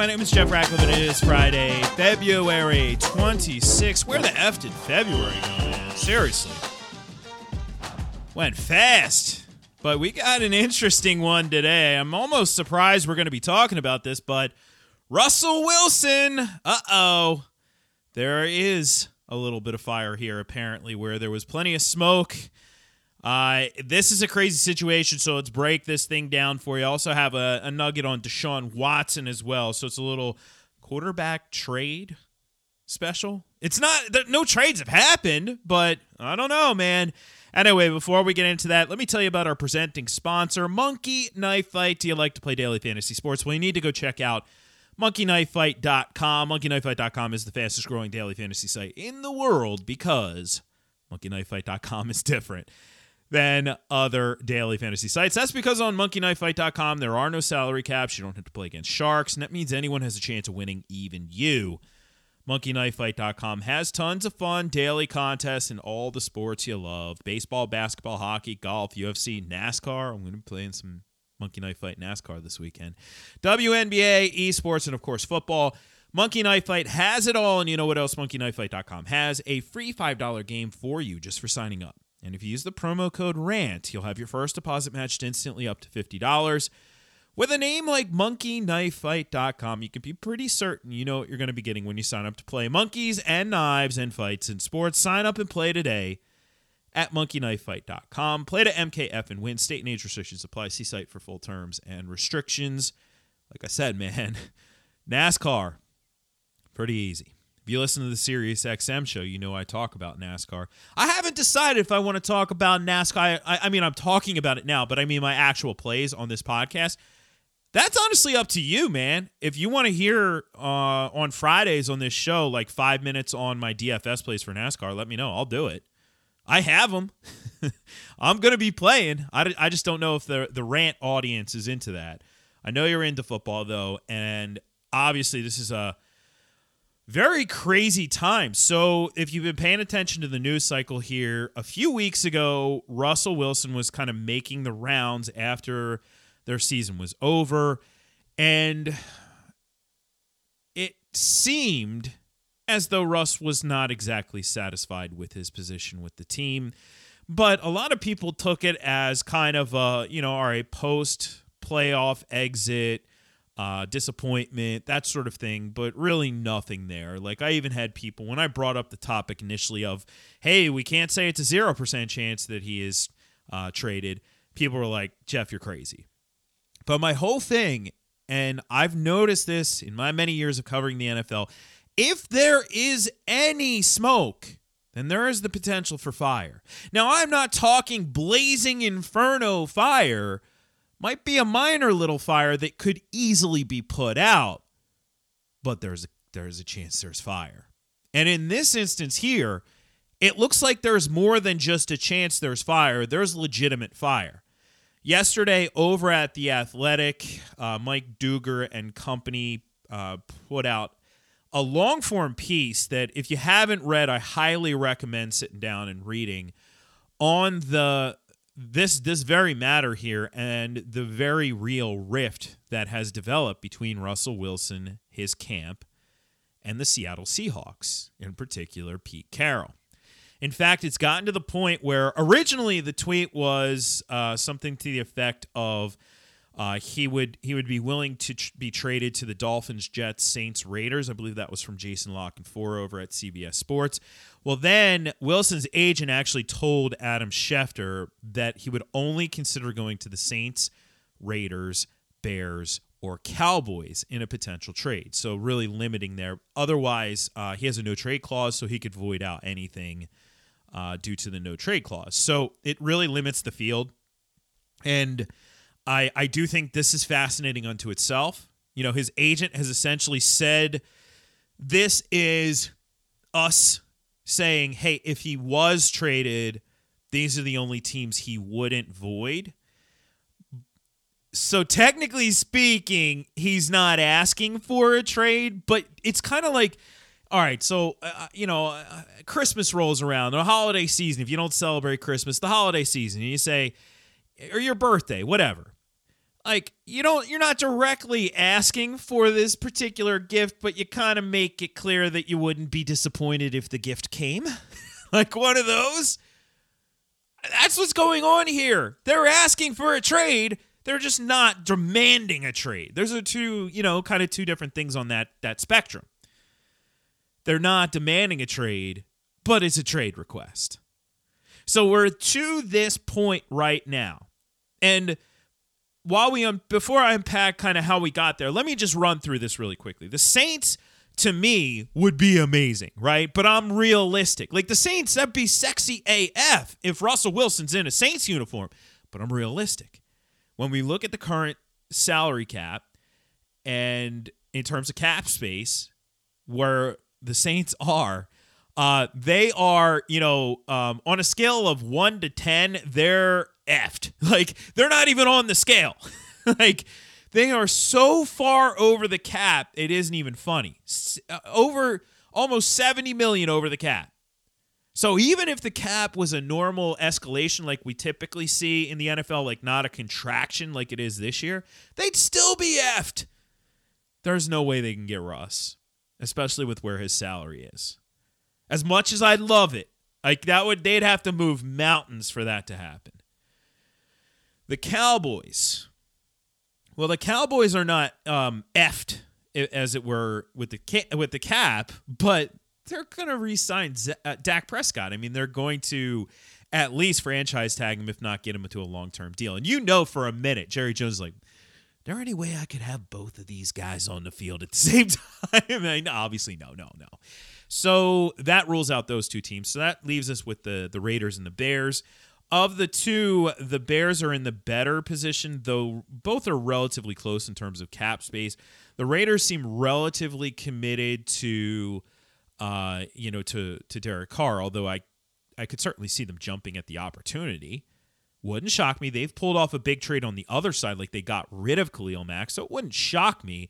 My name is Jeff Ratcliffe, and it is Friday, February 26th. Where the F did February go, man? Seriously. Went fast. But we got an interesting one today. I'm almost surprised we're going to be talking about this, but Russell Wilson. Uh oh. There is a little bit of fire here, apparently, where there was plenty of smoke. Uh, this is a crazy situation, so let's break this thing down for you. Also have a, a nugget on Deshaun Watson as well, so it's a little quarterback trade special. It's not, no trades have happened, but I don't know, man. Anyway, before we get into that, let me tell you about our presenting sponsor, Monkey Knife Fight. Do you like to play daily fantasy sports? Well, you need to go check out monkeyknifefight.com. Monkeyknifefight.com is the fastest growing daily fantasy site in the world because monkeyknifefight.com is different than other daily fantasy sites. That's because on monkeyknifefight.com there are no salary caps. You don't have to play against sharks, and that means anyone has a chance of winning, even you. MonkeyKnifeFight.com has tons of fun daily contests in all the sports you love baseball, basketball, hockey, golf, UFC, NASCAR. I'm going to be playing some Monkey Knife Fight NASCAR this weekend. WNBA, esports, and of course, football. Monkey Knife Fight has it all. And you know what else MonkeyKnifeFight.com has? A free $5 game for you just for signing up. And if you use the promo code RANT, you'll have your first deposit matched instantly up to $50. With a name like monkeyknifefight.com, you can be pretty certain you know what you're going to be getting when you sign up to play monkeys and knives and fights in sports. Sign up and play today at monkeyknifefight.com. Play to MKF and win. State and age restrictions apply. See site for full terms and restrictions. Like I said, man, NASCAR, pretty easy. You listen to the Sirius XM show, you know I talk about NASCAR. I haven't decided if I want to talk about NASCAR. I, I mean, I'm talking about it now, but I mean my actual plays on this podcast. That's honestly up to you, man. If you want to hear uh, on Fridays on this show, like five minutes on my DFS plays for NASCAR, let me know. I'll do it. I have them. I'm going to be playing. I, I just don't know if the, the rant audience is into that. I know you're into football, though. And obviously, this is a very crazy time. So, if you've been paying attention to the news cycle here, a few weeks ago, Russell Wilson was kind of making the rounds after their season was over. And it seemed as though Russ was not exactly satisfied with his position with the team. But a lot of people took it as kind of a, you know, all right, post playoff exit, uh, disappointment, that sort of thing, but really nothing there. Like I even had people when I brought up the topic initially of, hey, we can't say it's a 0% chance that he is uh, traded. People were like, Jeff, you're crazy. But my whole thing, and I've noticed this in my many years of covering the NFL, if there is any smoke, then there is the potential for fire. Now, I'm not talking blazing inferno fire, might be a minor little fire that could easily be put out, but there's a, there's a chance there's fire. And in this instance here, it looks like there's more than just a chance there's fire, there's legitimate fire. Yesterday, over at The Athletic, uh, Mike Dugar and company uh, put out a long form piece that, if you haven't read, I highly recommend sitting down and reading on the this this very matter here and the very real rift that has developed between Russell Wilson, his camp, and the Seattle Seahawks, in particular Pete Carroll. In fact, it's gotten to the point where originally the tweet was uh, something to the effect of uh, he would he would be willing to tr- be traded to the Dolphins, Jets, Saints, Raiders. I believe that was from Jason La Canfora over at CBS Sports. Well, then Wilson's agent actually told Adam Schefter that he would only consider going to the Saints, Raiders, Bears, or Cowboys in a potential trade. So really limiting there. Otherwise, uh, he has a no trade clause, so he could void out anything uh, due to the no trade clause. So it really limits the field. And I, I do think this is fascinating unto itself. You know, his agent has essentially said this is us saying, hey, if he was traded, these are the only teams he wouldn't void. So technically speaking, he's not asking for a trade, but it's kind of like all right, so uh, uh, you know, uh, Christmas rolls around, the holiday season. If you don't celebrate Christmas, the holiday season, and you say, or your birthday, whatever. Like you don't you're not directly asking for this particular gift but you kind of make it clear that you wouldn't be disappointed if the gift came. Like one of those? That's what's going on here. They're asking for a trade. They're just not demanding a trade. Those are two you know kind of two different things on that that spectrum. They're not demanding a trade but it's a trade request. So we're to this point right now. And while we um, before I unpack kind of how we got there, let me just run through this really quickly. The Saints to me would be amazing, right? But I'm realistic. Like the Saints, that'd be sexy AF if Russell Wilson's in a Saints uniform. But I'm realistic. When we look at the current salary cap and in terms of cap space, where the Saints are, uh, they are, you know, um, on a scale of one to 10, they're effed. Like they're not even on the scale. like they are so far over the cap, it isn't even funny. Uh, over almost 70 million over the cap. So even if the cap was a normal escalation like we typically see in the NFL, like not a contraction like it is this year, they'd still be effed. There's no way they can get Russ, especially with where his salary is. As much as I'd love it, like that would they'd have to move mountains for that to happen. The Cowboys. Well, the Cowboys are not um, effed, as it were, with the with the cap, but they're going to re-sign Z- uh, Dak Prescott. I mean, they're going to at least franchise tag him, if not get him into a long-term deal. And you know, for a minute, Jerry Jones is like, there any way I could have both of these guys on the field at the same time? I mean, obviously, no, no, no. So that rules out those two teams. So that leaves us with the the Raiders and the Bears. Of the two, the Bears are in the better position, though both are relatively close in terms of cap space. The Raiders seem relatively committed to, uh, you know, to to Derek Carr. Although I, I could certainly see them jumping at the opportunity. Wouldn't shock me. They've pulled off a big trade on the other side, like they got rid of Khalil Mack, so it wouldn't shock me.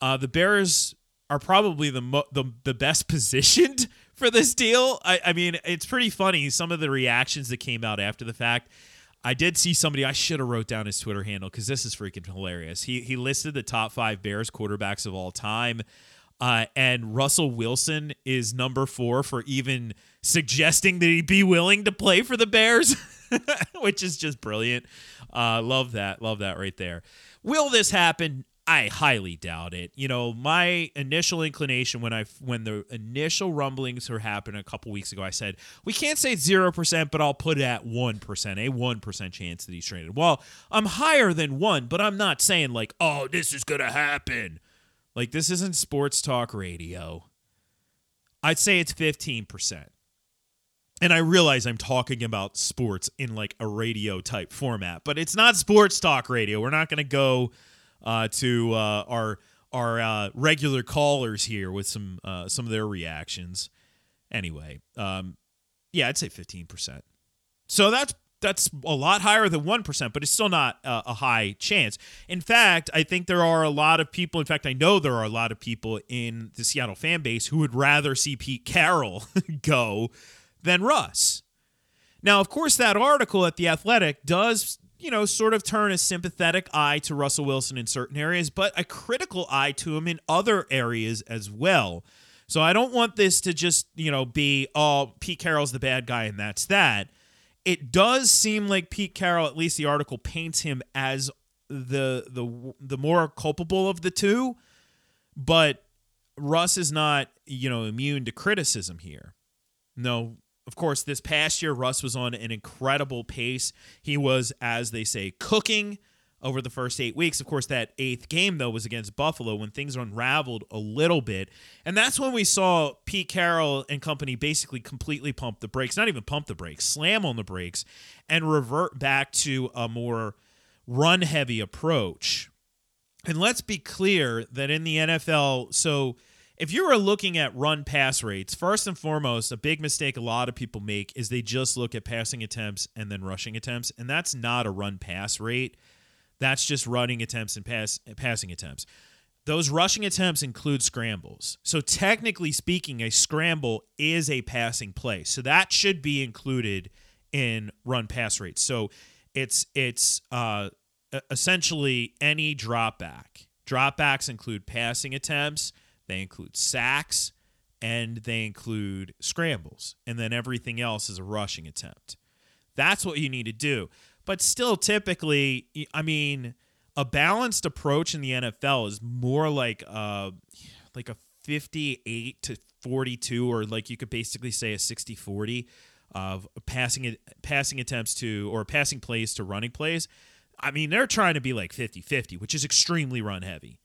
Uh, the Bears are probably the mo- the the best positioned for this deal. I, I mean, it's pretty funny some of the reactions that came out after the fact. I did see somebody. I should have wrote down his Twitter handle because this is freaking hilarious. He he listed the top five Bears quarterbacks of all time, uh, and Russell Wilson is number four for even suggesting that he'd be willing to play for the Bears, which is just brilliant. Uh, love that. Love that right there. Will this happen? I highly doubt it. You know, my initial inclination when I when the initial rumblings were happening a couple weeks ago, I said we can't say zero percent, but I'll put it at one percent, a one percent chance that he's traded. Well, I'm higher than one, but I'm not saying like, oh, this is gonna happen. Like this isn't sports talk radio. I'd say it's fifteen percent. And I realize I'm talking about sports in like a radio type format, but it's not sports talk radio. We're not going to go uh, to uh, our our uh, regular callers here with some uh, some of their reactions. Anyway, um, yeah, I'd say fifteen percent. So that's that's a lot higher than 1%, but it's still not uh, a high chance. In fact, I think there are a lot of people, in fact, I know there are a lot of people in the Seattle fan base who would rather see Pete Carroll go than Russ. Now, of course, that article at The Athletic does you know, sort of turn a sympathetic eye to Russell Wilson in certain areas, but a critical eye to him in other areas as well. So I don't want this to just, you know, be, oh, Pete Carroll's the bad guy and that's that. It does seem like Pete Carroll, at least the article paints him as the the the more culpable of the two, but Russ is not, you know, immune to criticism here. No, of course, this past year, Russ was on an incredible pace. He was, as they say, cooking over the first eight weeks. Of course, that eighth game, though, was against Buffalo when things unraveled a little bit. And that's when we saw Pete Carroll and company basically completely pump the brakes, not even pump the brakes, slam on the brakes, and revert back to a more run heavy approach. And let's be clear that in the NFL, so if you are looking at run pass rates, first and foremost, a big mistake a lot of people make is they just look at passing attempts and then rushing attempts, and that's not a run pass rate. That's just running attempts and pass passing attempts. Those rushing attempts include scrambles. So technically speaking, a scramble is a passing play. So that should be included in run pass rates. So it's it's uh essentially any drop back. Dropbacks include passing attempts, they include sacks, and they include scrambles. And then everything else is a rushing attempt. That's what you need to do. But still, typically, I mean, a balanced approach in the NFL is more like a, like a 58 to 42, or like you could basically say a 60 40 of passing passing attempts to or passing plays to running plays. I mean, they're trying to be like 50 50, which is extremely run heavy.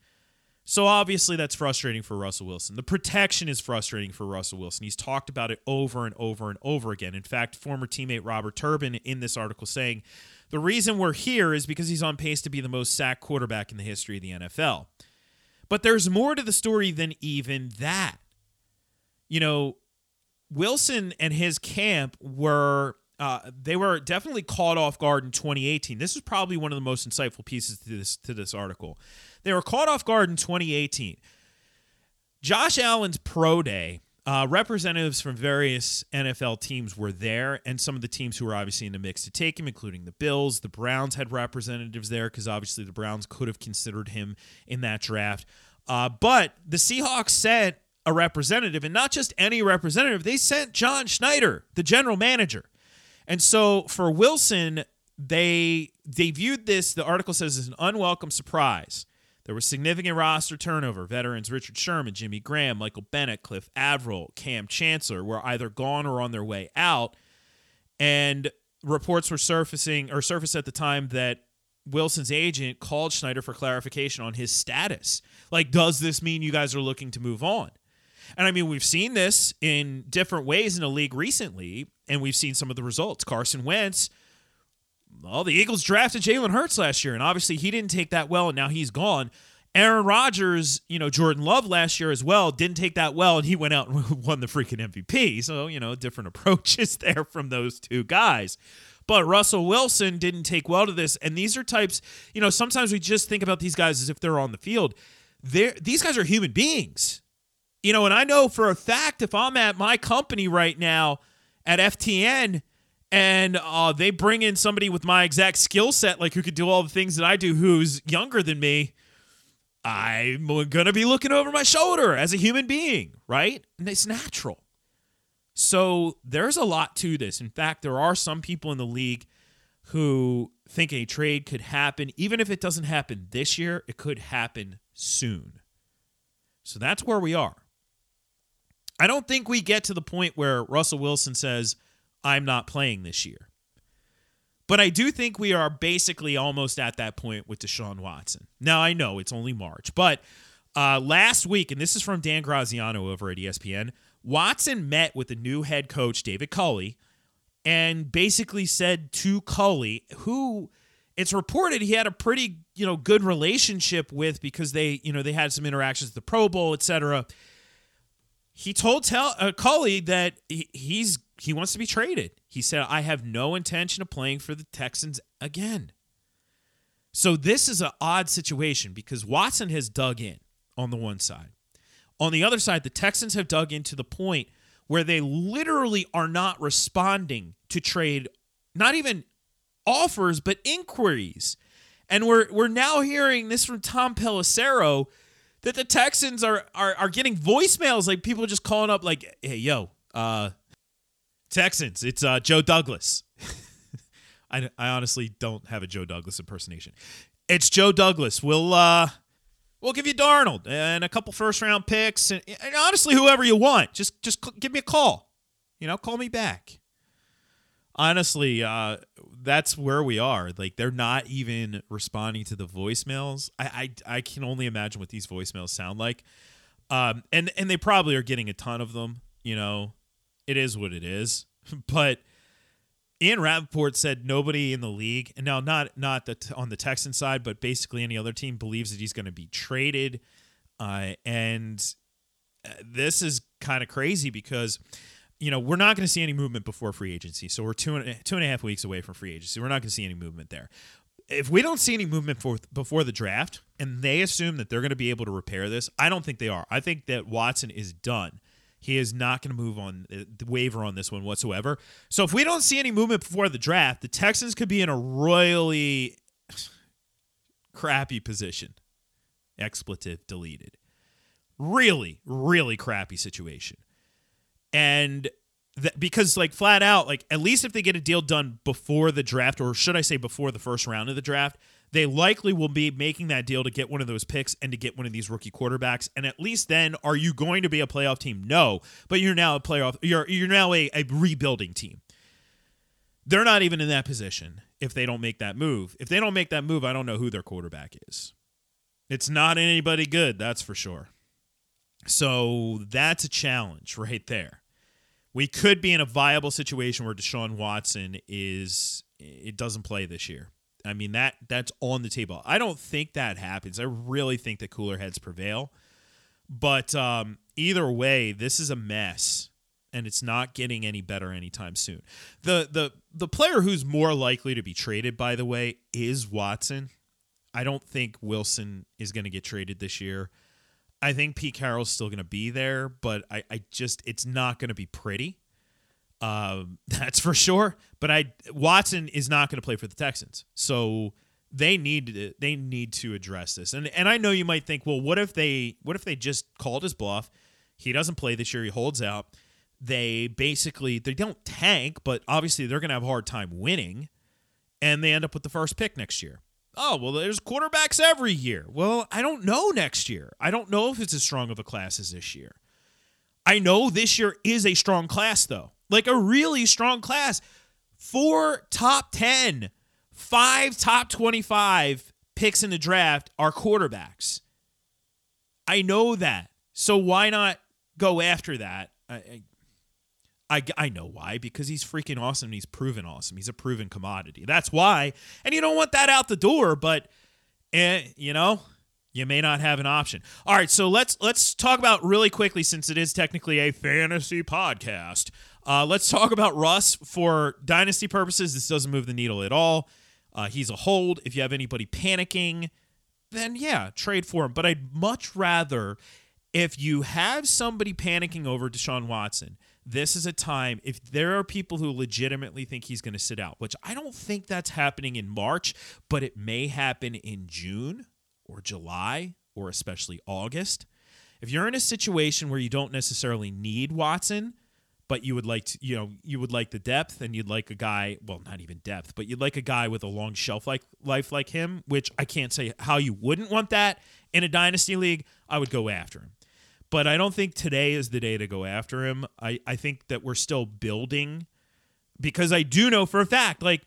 So obviously that's frustrating for Russell Wilson. The protection is frustrating for Russell Wilson. He's talked about it over and over and over again. In fact, former teammate Robert Turbin in this article saying the reason we're here is because he's on pace to be the most sacked quarterback in the history of the NFL. But there's more to the story than even that. You know, Wilson and his camp were uh, they were definitely caught off guard in 2018. This is probably one of the most insightful pieces to this to this article. They were caught off guard in 2018. Josh Allen's pro day. Uh, representatives from various NFL teams were there, and some of the teams who were obviously in the mix to take him, including the Bills. The Browns had representatives there because obviously the Browns could have considered him in that draft. Uh, but the Seahawks sent a representative, and not just any representative, they sent John Schneider, the general manager. And so for Wilson, they they viewed this, the article says, as an unwelcome surprise. There was significant roster turnover. Veterans Richard Sherman, Jimmy Graham, Michael Bennett, Cliff Avril, Kam Chancellor were either gone or on their way out. And reports were surfacing or surfaced at the time that Wilson's agent called Schneider for clarification on his status. Like, does this mean you guys are looking to move on? And I mean, we've seen this in different ways in the league recently, and we've seen some of the results. Carson Wentz, well, the Eagles drafted Jalen Hurts last year, and obviously he didn't take that well, and now he's gone. Aaron Rodgers, you know, Jordan Love last year as well, didn't take that well, and he went out and won the freaking MVP. So, you know, different approaches there from those two guys. But Russell Wilson didn't take well to this. And these are types, you know, sometimes we just think about these guys as if they're on the field. They're, these guys are human beings. You know, and I know for a fact if I'm at my company right now at FTN and uh, they bring in somebody with my exact skill set, like who could do all the things that I do, who's younger than me, I'm going to be looking over my shoulder as a human being, right? And it's natural. So there's a lot to this. In fact, there are some people in the league who think a trade could happen. Even if it doesn't happen this year, it could happen soon. So that's where we are. I don't think we get to the point where Russell Wilson says, I'm not playing this year. But I do think we are basically almost at that point with Deshaun Watson. Now, I know it's only March, but uh, last week, and this is from Dan Graziano over at ESPN, Watson met with the new head coach, David Culley, and basically said to Culley, who it's reported he had a pretty you know good relationship with because they you know they had some interactions at the Pro Bowl, etc he told tell Culley that he, he's he wants to be traded. He said, "I have no intention of playing for the Texans again." So this is an odd situation because Watson has dug in on the one side. On the other side, the Texans have dug in to the point where they literally are not responding to trade, not even offers, but inquiries. And we're we're now hearing this from Tom Pelissero that the Texans are are are getting voicemails like people just calling up like, "Hey, yo, uh, Texans, it's uh, Joe Douglas." I, I honestly don't have a Joe Douglas impersonation. It's Joe Douglas. We'll uh, we'll give you Darnold and a couple first round picks, and, and honestly, whoever you want, just just give me a call. You know, call me back. Honestly, uh, that's where we are. Like they're not even responding to the voicemails. I I, I can only imagine what these voicemails sound like. Um, and and they probably are getting a ton of them. You know, it is what it is. But Ian Rapoport said nobody in the league, and now not not the on the Texan side, but basically any other team believes that he's going to be traded. Uh, and uh, this is kind of crazy because you know, we're not going to see any movement before free agency. So we're two and, two and a half weeks away from free agency. We're not going to see any movement there. If we don't see any movement for, before the draft and they assume that they're going to be able to repair this, I don't think they are. I think that Watson is done. He is not going to move on uh, the waiver on this one whatsoever. So if we don't see any movement before the draft, the Texans could be in a royally crappy position. Expletive deleted. Really, really crappy situation. And because like flat out, like at least if they get a deal done before the draft, or should I say before the first round of the draft, they likely will be making that deal to get one of those picks and to get one of these rookie quarterbacks. And at least then, are you going to be a playoff team? No, but you're now a playoff. You're you're now a, a rebuilding team. They're not even in that position if they don't make that move. If they don't make that move, I don't know who their quarterback is. It's not anybody good, that's for sure. So that's a challenge right there. We could be in a viable situation where Deshaun Watson is it doesn't play this year. I mean that that's on the table. I don't think that happens. I really think that cooler heads prevail. But um, either way, this is a mess, and it's not getting any better anytime soon. the the The player who's more likely to be traded, by the way, is Watson. I don't think Wilson is going to get traded this year. I think Pete Carroll's still going to be there, but I, I just it's not going to be pretty. Um, that's for sure. But I Watson is not going to play for the Texans, so they need to, they need to address this. And and I know you might think, well, what if they what if they just called his bluff? He doesn't play this year. He holds out. They basically they don't tank, but obviously they're going to have a hard time winning, and they end up with the first pick next year. Oh, well, there's quarterbacks every year. Well, I don't know next year. I don't know if it's as strong of a class as this year. I know this year is a strong class, though like a really strong class. Four top 10, five top 25 picks in the draft are quarterbacks. I know that. So why not go after that? I, I, I know why because he's freaking awesome. he's proven awesome. He's a proven commodity. That's why. And you don't want that out the door, but eh, you know, you may not have an option. All right, so let's let's talk about really quickly since it is technically a fantasy podcast. Uh, let's talk about Russ for dynasty purposes. This doesn't move the needle at all. Uh, he's a hold. If you have anybody panicking, then yeah, trade for him. But I'd much rather, if you have somebody panicking over Deshaun Watson, this is a time, if there are people who legitimately think he's going to sit out, which I don't think that's happening in March, but it may happen in June or July or especially August. If you're in a situation where you don't necessarily need Watson, but you would like to, you know, you would like the depth and you'd like a guy, well, not even depth, but you'd like a guy with a long shelf like life like him, which I can't say how you wouldn't want that in a dynasty league, I would go after him. But I don't think today is the day to go after him. I, I think that we're still building because I do know for a fact, like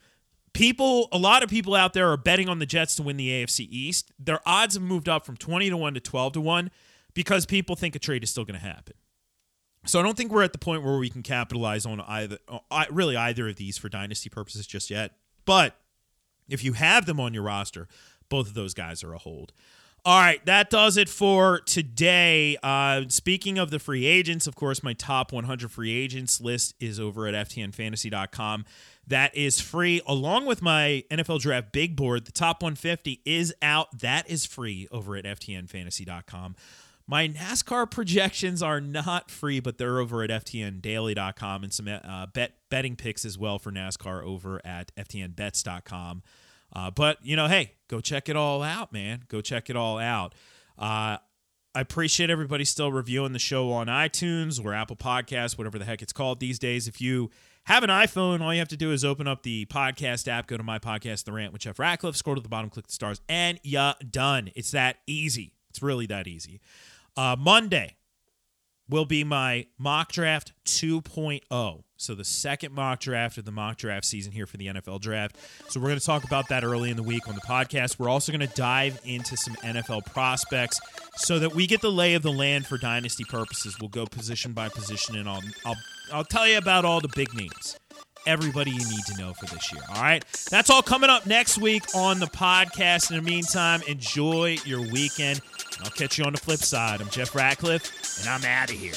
people, a lot of people out there are betting on the Jets to win the AFC East. Their odds have moved up from 20 to 1 to 12 to 1 because people think a trade is still going to happen. So I don't think we're at the point where we can capitalize on either, uh, really either of these for dynasty purposes just yet. But if you have them on your roster, both of those guys are a hold. All right, that does it for today. Uh, speaking of the free agents, of course, my top 100 free agents list is over at FTNFantasy.com. That is free, along with my NFL Draft Big Board. The top 150 is out. That is free over at FTNFantasy.com. My NASCAR projections are not free, but they're over at FTNDaily.com and some uh, bet betting picks as well for NASCAR over at FTNBets.com. Uh, but, you know, hey, go check it all out, man. Go check it all out. Uh, I appreciate everybody still reviewing the show on iTunes or Apple Podcasts, whatever the heck it's called these days. If you have an iPhone, all you have to do is open up the podcast app, go to my podcast, The Rant with Jeff Ratcliffe, scroll to the bottom, click the stars, and ya done. It's that easy. It's really that easy. Uh, Monday will be my mock draft 2.0. So the second mock draft of the mock draft season here for the NFL draft. So we're going to talk about that early in the week on the podcast. We're also going to dive into some NFL prospects so that we get the lay of the land for dynasty purposes. We'll go position by position and I'll I'll I'll tell you about all the big names everybody you need to know for this year. All right. That's all coming up next week on the podcast. In the meantime, enjoy your weekend. And I'll catch you on the flip side. I'm Jeff Ratcliffe, and I'm out of here.